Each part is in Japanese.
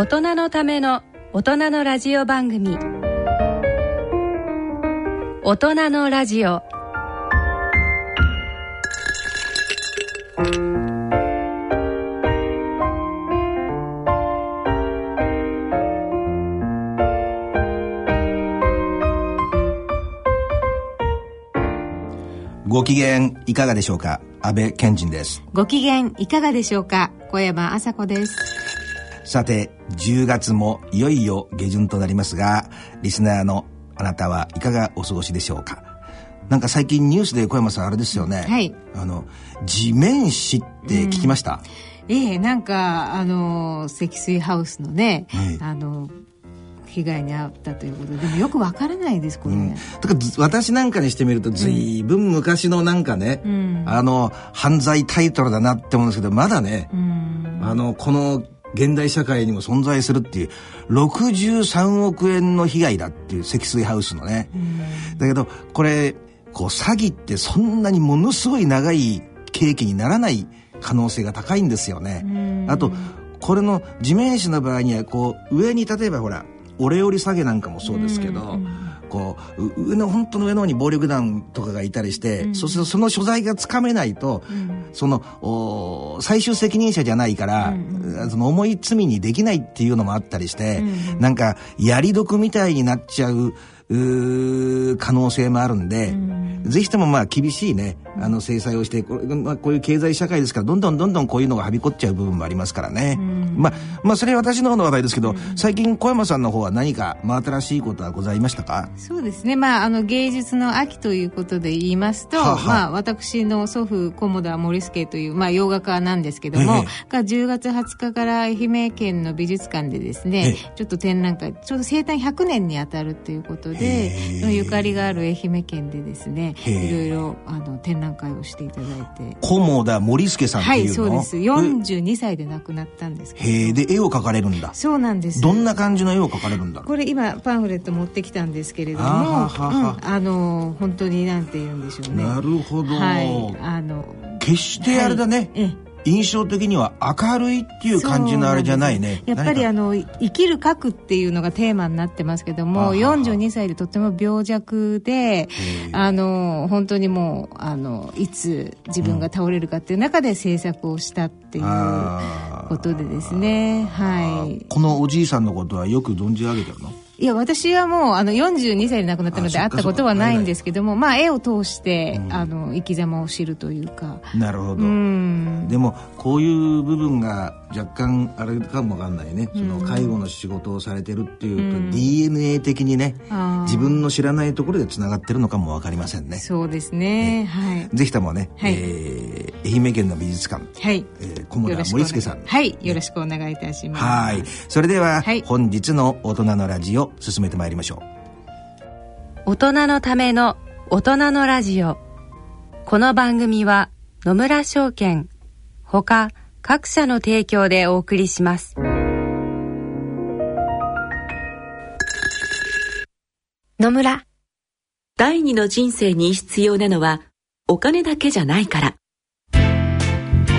大人のための大人のラジオ番組。大人のラジオ。ご機嫌いかがでしょうか？安倍賢人です。ご機嫌いかがでしょうか？小山麻子ですさて10月もいよいよ下旬となりますがリスナーのあなたはいかがお過ごしでしょうか？なんか最近ニュースで小山さんあれですよね。はい。あの地面師って聞きました、ええなんかあの積水ハウスのね、ええあの被害に遭ったということででもよくわからないですこれ、うん、だからず私なんかにしてみると随分昔のなんかね、ん。あの犯罪タイトルだなって思うんですけどまだね、うん。あのこの現代社会にも存在するっていう63億円の被害だっていう積水ハウスのね、だけどこれこう詐欺ってそんなにものすごい長い刑期にならない可能性が高いんですよね。あとこれの地面師の場合にはこう上に例えばほらオレオリ下げなんかもそうですけど、こうう上の本当の上の方に暴力団とかがいたりして、そうするとその所在がつかめないと、そのお最終責任者じゃないから、その重い罪にできないっていうのもあったりして、なんかやり得みたいになっちゃう可能性もあるんで、ぜひともまあ厳しいねあの制裁をしてこれ、まあ、こういう経済社会ですからどんどんどんどんこういうのがはびこっちゃう部分もありますからね、まあまあそれは私の方の話題ですけど、最近小山さんの方は何か真新しいことはございましたか？そうですね、まあ、あの芸術の秋ということで言いますと、はあはあ。まあ、私の祖父菰田森助という、まあ、洋画家なんですけども、ええ。が10月20日から愛媛県の美術館でですね、ちょっと展覧会ちょうど生誕100年にあたるということでへえゆかりがある愛媛県でですねいろいろあの展覧会をしていただいて。菰田森助さんってはいいうの？そうです。42歳で亡くなったんですけど。へえで絵を描かれるんだ。そうなんです。どんな感じの絵を描かれるんだこれ今パンフレット持ってきたんですけれどもあうんあの本当になんて言うんでしょうね。なるほど、はいあの決してあれだね、ええ印象的には明るいっていう感じのあれじゃないね。やっぱりあのの生きる核っていうのがテーマになってますけどもあはは42歳でとても病弱であの本当にもうあのいつ自分が倒れるかっていう中で制作をしたっていうあー。ことでですね。はい。このおじいさんのことはよく存じ上げてるの？いや私はもうあの42歳で亡くなったので会ったことはないんですけどもそまあ絵を通して、あの生き様を知るというか。なるほど、うん。でもこういう部分が若干あれかもわかんないね。その介護の仕事をされてるっていうと、DNA 的にね自分の知らないところでつながってるのかもわかりませんね。そうですね。はい。ぜひともね、はい。えー愛媛県の美術館、はい。えー、菰田よろしくお願い。森助さん。はいよろしくお願いいたします。はい。それでは、はい。本日の大人のラジオ進めてまいりましょう。大人のための大人のラジオ。この番組は野村証券ほか各社の提供でお送りします。野村。第二の人生に必要なのはお金だけじゃないから。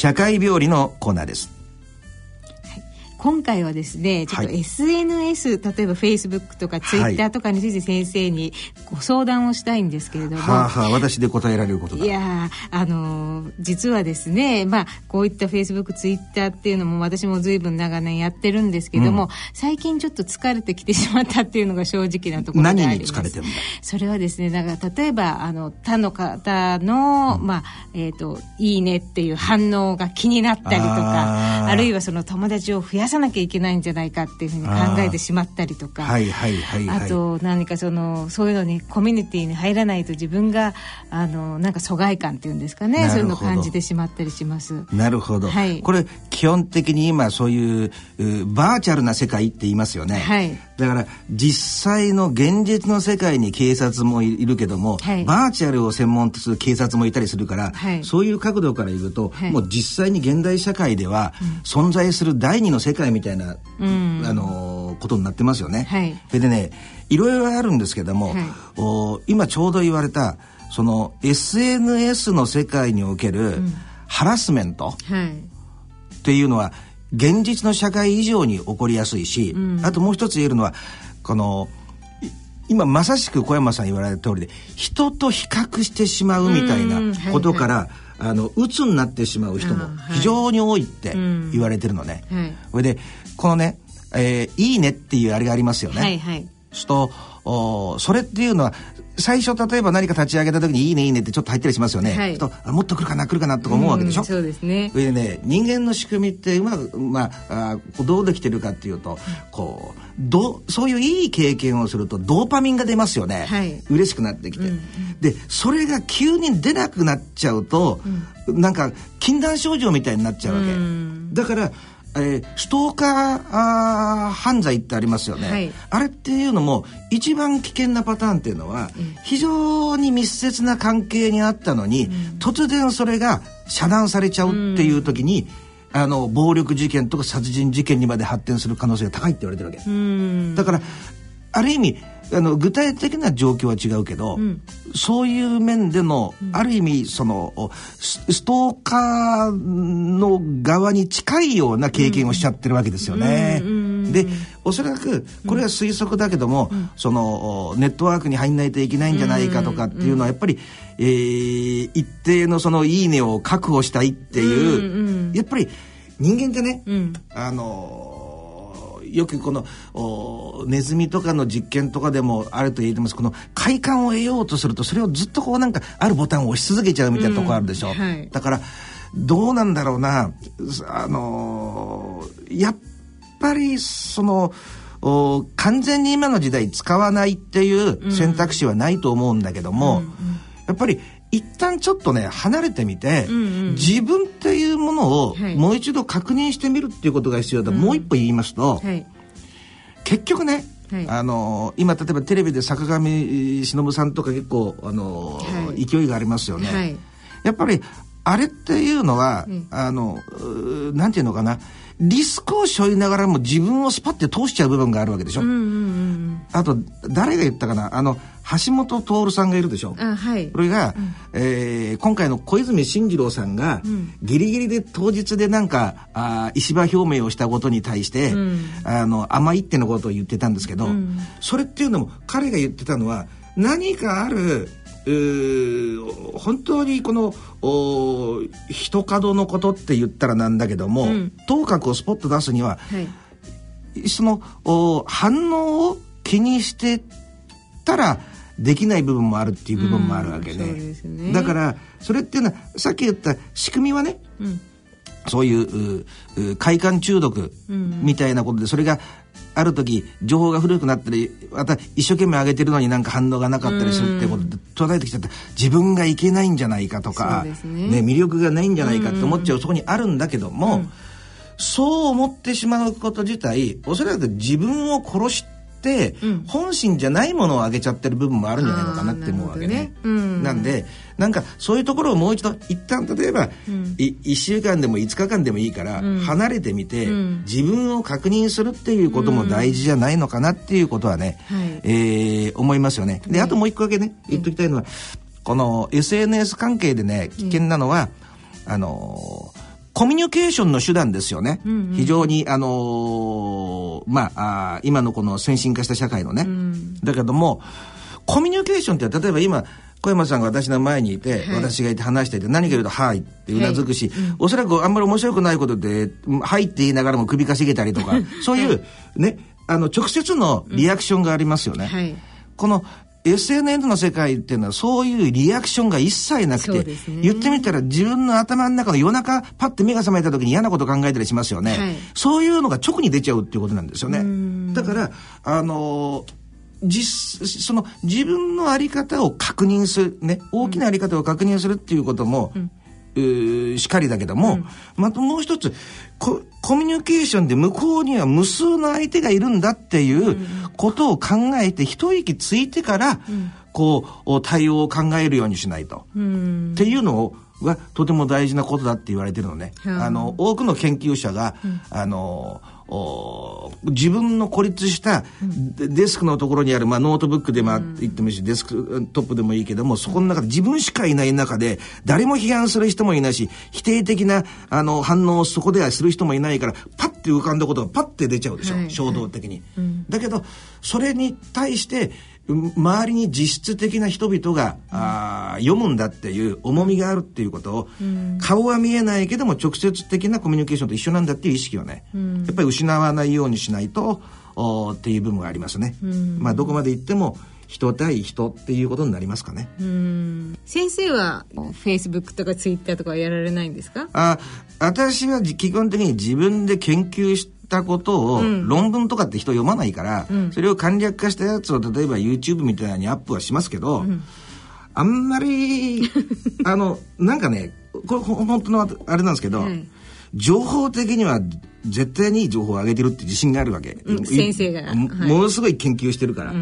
社会病理のコーナーです。今回はですねちょっとはい SNS、例えばフェイスブックとかツイッターとかについて先生にご相談をしたいんですけれども、はあはあ私で答えられることだいやーあのー実はですね、まあ、こういったフェイスブックツイッターっていうのも私も随分長年やってるんですけども、最近ちょっと疲れてきてしまったっていうのが正直なところであります。何に疲れてるんだ？それはですねだから例えばあの他の方の、まあえーと「いいね」っていう反応が気になったりとかあるいはその友達を増やさなきゃいけないんじゃないかっていうふうに考えてしまったりとか。はいはいはいはい。あと何かそのそういうのにコミュニティに入らないと自分があのなんか疎外感っていうんですかね。そういうのを感じてしまったりします。なるほど、はい。これ基本的に今そういううバーチャルな世界って言いますよね、はいだから実際の現実の世界に警察もいるけども、はい。バーチャルを専門とする警察もいたりするから、はい。そういう角度から言うと、はい。もう実際に現代社会では存在する第二の世界みたいな、ん。あのことになってますよね。はい。それでねいろいろあるんですけども、はい。お今ちょうど言われたその SNS の世界におけるハラスメントはい。っていうのは現実の社会以上に起こりやすいし、あともう一つ言えるのはこのい今まさしく小山さん言われた通りで人と比較してしまうみたいなうんはいことから、あの鬱になってしまう人も非常に多いって言われてるのね。はい。それでこのね、えーいいね」っていうあれがありますよね。はいはいするとおそれっていうのは最初例えば何か立ち上げた時に「いいねいいね」ってちょっと入ったりしますよね。はい。とあもっと来るかな来るかなとか思うわけでしょ？んそうですね。でね人間の仕組みってうまく、まあ、あーどうできてるかっていうとこうどそういういい経験をするとドーパミンが出ますよね、はい。嬉しくなってきて、でそれが急に出なくなっちゃうと、なんか禁断症状みたいになっちゃうわけ、だからえーストーカーあー犯罪ってありますよね、はい。あれっていうのも一番危険なパターンっていうのは、非常に密接な関係にあったのに、突然それが遮断されちゃうっていう時に、あの暴力事件とか殺人事件にまで発展する可能性が高いって言われてるわけ、うん。だからある意味あの具体的な状況は違うけど、そういう面での、ある意味そのおスストーカーの側に近いような経験をしちゃってるわけですよね。でおそらくこれは推測だけども、そのおネットワークに入んないといけないんじゃないかとかっていうのはやっぱり、えー一定のその「いいね」を確保したいっていう、やっぱり人間ってね、あのーよくこのおネズミとかの実験とかでもあると言えてます。この快感を得ようとするとそれをずっとこうなんかあるボタンを押し続けちゃうみたいなとこあるでしょ、うんはい。だからどうなんだろうな。あのーやっぱりそのお完全に今の時代使わないっていう選択肢はないと思うんだけども、やっぱり一旦ちょっとね離れてみて、自分っていうものをはい。もう一度確認してみるっていうことが必要だ、もう一歩言いますと、はい。結局ね、はい。あの今例えばテレビで坂上忍さんとか結構あの、はい。勢いがありますよね、はい。やっぱりあれっていうのは、うんあのなんていうのかな。リスクを背負いながらも自分をスパッて通しちゃう部分があるわけでしょ、うんうんうん。あと誰が言ったかな。あの橋本徹さんがいるでしょ。あはい。これが、えー今回の小泉進次郎さんが、ギリギリで当日でなんかあー石破表明をしたことに対して、あの甘いってのことを言ってたんですけど、それっていうのも彼が言ってたのは何かある本当にこのお一角のことって言ったらなんだけども、ん。頭角をスポッと出すにははい。そのお反応を気にしてたらできない部分もあるっていう部分もあるわけうんそうね,、ですね。だからそれっていうのはさっき言った仕組みはねうん。そういううう快感中毒みたいなことでそれがある時情報が古くなったりまた一生懸命上げてるのになんか反応がなかったりするってことで捉えてきちゃった。自分がいけないんじゃないかとか、そうですね。魅力がないんじゃないかって思っちゃうそこにあるんだけども、そう思ってしまうこと自体おそらく自分を殺して、本心じゃないものをあげちゃってる部分もあるんじゃないのかなって思うわけね。ね。うん。なんでなんかそういうところをもう一度一旦例えば、い1週間でも5日間でもいいから、離れてみて、自分を確認するっていうことも大事じゃないのかなっていうことはね、はい。えー思いますよね。であともう一個だけね言っときたいのは、この SNS 関係でね危険なのは、あのーコミュニケーションの手段ですよね。うんうん、非常に、あのー、まああ、今のこの先進化した社会のね。うん、だけども、コミュニケーションって例えば今、小山さんが私の前にいて、はい、私がいて話していて、何か言うと、はいってうなずくし、はいうん、おそらくあんまり面白くないことで、はいって言いながらも首かしげたりとか、そういう、ね、あの、直接のリアクションがありますよね。うんはい、この SNS の世界っていうのはそういうリアクションが一切なくて、ね、言ってみたら自分の頭の中の夜中パッて目が覚めた時に嫌なこと考えたりしますよね、はい、そういうのが直に出ちゃうっていうことなんですよね。だからあの実その自分の在り方を確認するね大きな在り方を確認するっていうことも、うんしかりだけども、うん、またもう一つコミュニケーションで向こうには無数の相手がいるんだっていうことを考えて一息ついてから、うん、こう対応を考えるようにしないと、うん、っていうのをはとても大事なことだって言われてるのね。あの多くの研究者が、あの自分の孤立したデスクのところにある、まあ、ノートブックでも言ってもいいし、デスクトップでもいいけどもそこの中で自分しかいない中で誰も批判する人もいないし否定的なあの反応をそこではする人もいないからパッて浮かんだことがパッて出ちゃうでしょ、はい、衝動的に。はいだけどそれに対して周りに実質的な人々が、うん、あ読むんだっていう重みがあるっていうことを、うん、顔は見えないけども直接的なコミュニケーションと一緒なんだっていう意識をね、うん、やっぱり失わないようにしないとおっていう部分がありますね。まあどこまで行っても人対人っていうことになりますかね。先生はフェイスブックとかツイッターとかやられないんですか？あ私は基本的に自分で研究したことを、論文とかって人読まないから、うん、それを簡略化したやつを例えば YouTube みたいにアップはしますけど、うん、あんまり あのなんかねこれ本当のあれなんですけど、情報的には絶対にいい情報を上げてるって自信があるわけ、うん、先生が、ものすごい研究してるから、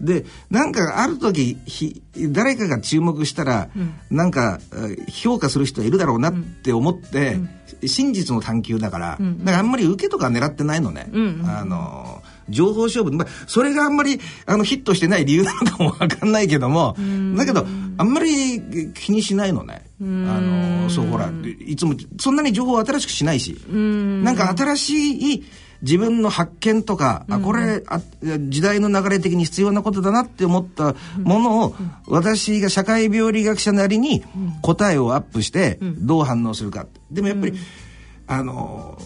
でなんかある時ひ誰かが注目したら、うん、なんか評価する人いるだろうなって思って、うん、真実の探求だから、うん、だからあんまり受けとか狙ってないのね。うんうん、あの情報勝負、まあ、それがあんまりあのヒットしてない理由なのかもわかんないけども、だけどあんまり気にしないのね。あのそうほらいつもそんなに情報を新しくしないし、なんか新しい自分の発見とか、あこれあ時代の流れ的に必要なことだなって思ったものを、私が社会病理学者なりに答えをアップしてどう反応するか。でもやっぱり、あの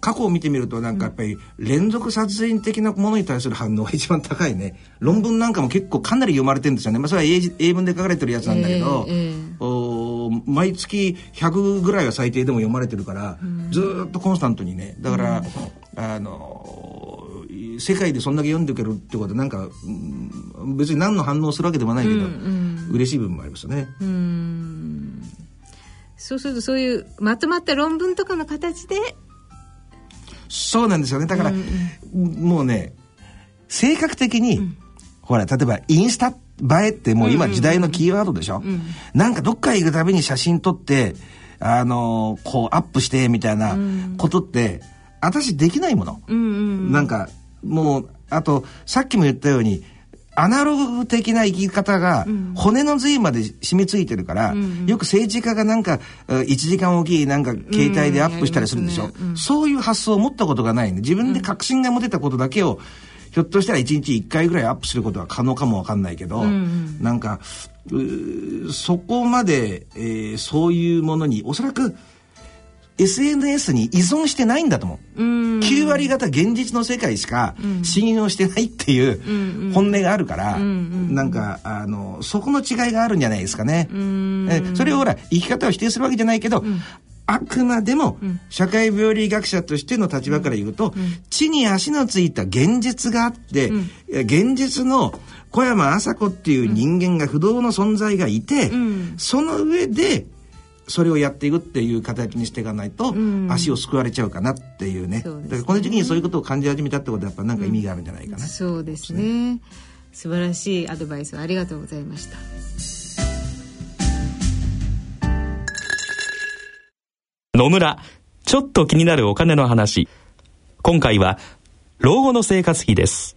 過去を見てみるとなんかやっぱり連続殺人的なものに対する反応が一番高いね。論文なんかも結構かなり読まれてるんですよね、まあ、それは英英文で書かれてるやつなんだけど、えーえー、お毎月100ぐらいは最低でも読まれてるから、ずっとコンスタントにね。だから、あの世界でそんだけ読んでくれるってことはなんか、別に何の反応するわけでもないけど、うんうん、嬉しい部分もありますよね。うん。そうするとそういうまとまった論文とかの形で？そうなんですよね。だから、うんうん、もうね性格的に、うん、ほら例えばインスタ映えってもう今時代のキーワードでしょ、うん。うん、なんかどっか行くたびに写真撮ってあのー、こうアップしてみたいなことって、私できないもの、うんうんうん、なんかもうあとさっきも言ったようにアナログ的な生き方が骨の髄まで染みついてるから、うん、よく政治家がなんか1時間おきなんか携帯でアップしたりするでしょ、うんね、そういう発想を持ったことがないんで自分で確信が持てたことだけをひょっとしたら1日1回ぐらいアップすることは可能かもわかんないけど、うん、なんかそこまで、えー、そういうものにおそらく SNS に依存してないんだと思う。う9割方現実の世界しか信用してないっていう本音があるから、なんか、あの、そこの違いがあるんじゃないですかね。えそれをほら、生き方を否定するわけじゃないけど、あくまでも社会病理学者としての立場から言うと、地に足のついた現実があって、現実の小山麻子っていう人間が不動の存在がいて、その上でそれをやっていくっていう形にしていかないと、足をすくわれちゃうかなっていうね,、だからこの時期にそういうことを感じ始めたってことはやっぱ何か意味があるんじゃないかな、うん、そうですね、ね、素晴らしいアドバイスありがとうございました。野村ちょっと気になるお金の話。今回は老後の生活費です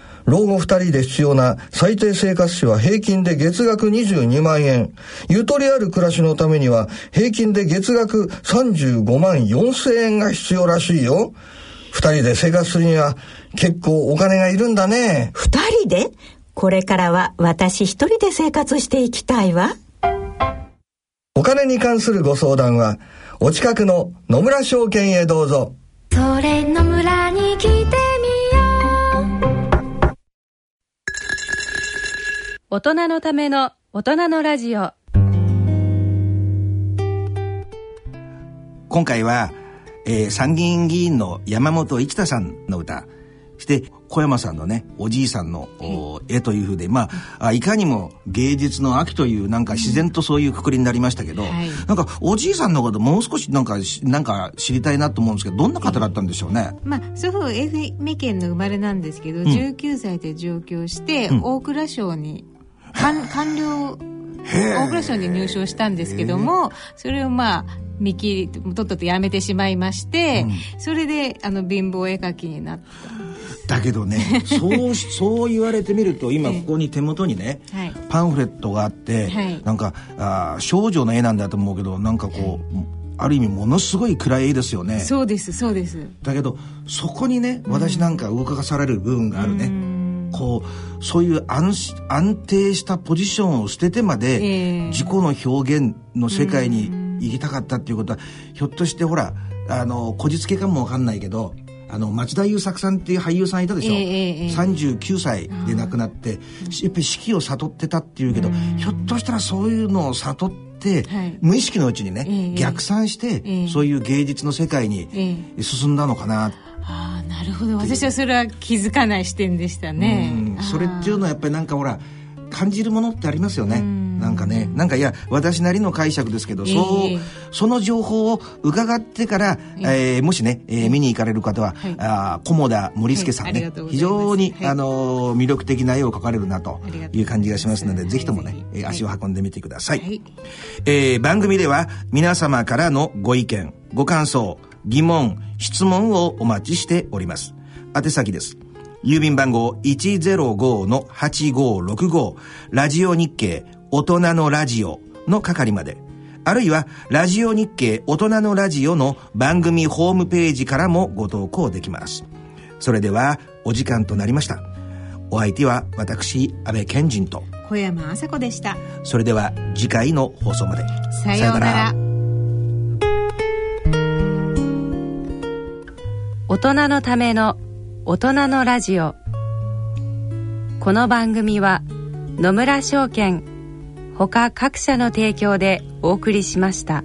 老後二人で必要な最低生活費は平均で月額22万円。ゆとりある暮らしのためには平均で月額35万4千円が必要らしいよ。二人で生活するには結構お金がいるんだね。二人で？これからは私一人で生活していきたいわ。お金に関するご相談は、お近くの野村証券へどうぞ。それの村に大人のための大人のラジオ。今回は、えー参議院議員の山本一太さんの歌。そして小山さんのねおじいさんのお絵というふうでまああいかにも芸術の秋というなんか自然とそういうくくりになりましたけど、はい。なんかおじいさんのこともう少しなんかしなんか知りたいなと思うんですけどどんな方だったんでしょうね？まあ、祖父愛媛県の生まれなんですけど、ん。19歳で上京して、ん。大蔵省に官官僚大蔵省に入省したんですけどもそれをまあ見切りとっととやめてしまいまして、それであの貧乏絵描きになった。だけどね そうしそう言われてみると今ここに手元にね、はい。パンフレットがあって、はい。なんかあー少女の絵なんだと思うけどなんかこう、ある意味ものすごい暗い絵ですよね。そうですそうです。だけどそこにね私なんか動かされる部分があるね、こうそういう安し安定したポジションを捨ててまで、ええ。自己の表現の世界に行きたかったっていうことは、ひょっとしてほらあのこじつけかもわかんないけどあの町田優作さんっていう俳優さんいたでしょ、ええええ39歳で亡くなってやっぱり死期を悟ってたっていうけど、ひょっとしたらそういうのを悟って、はい。無意識のうちにね、ええ。逆算して、ええ。そういう芸術の世界にえ進んだのかな、ああなるほど。私はそれは気づかない視点でしたね。うん。それっていうのはやっぱりなんかほら感じるものってありますよねなんかねなんかいや私なりの解釈ですけど、そうええ。その情報を伺ってから、えーもしね、えー見に行かれる方は、はい。あー菰田森助さんね、非常に、はい。あのー魅力的な絵を描かれるなという感じがしますので、はい。ぜひともね、足を運んでみてください、はい。えー番組では皆様からのご意見、ご感想、疑問、質問をお待ちしております。宛先です。郵便番号105-8565ラジオ日経大人のラジオの係まで。あるいは、ラジオ日経大人のラジオの番組ホームページからもご投稿できます。それでは、お時間となりました。お相手は私、安倍賢人と、小山麻子でしたそれでは次回の放送まで。さようなら大人のための大人のラジオこの番組は野村証券他各社の提供でお送りしました。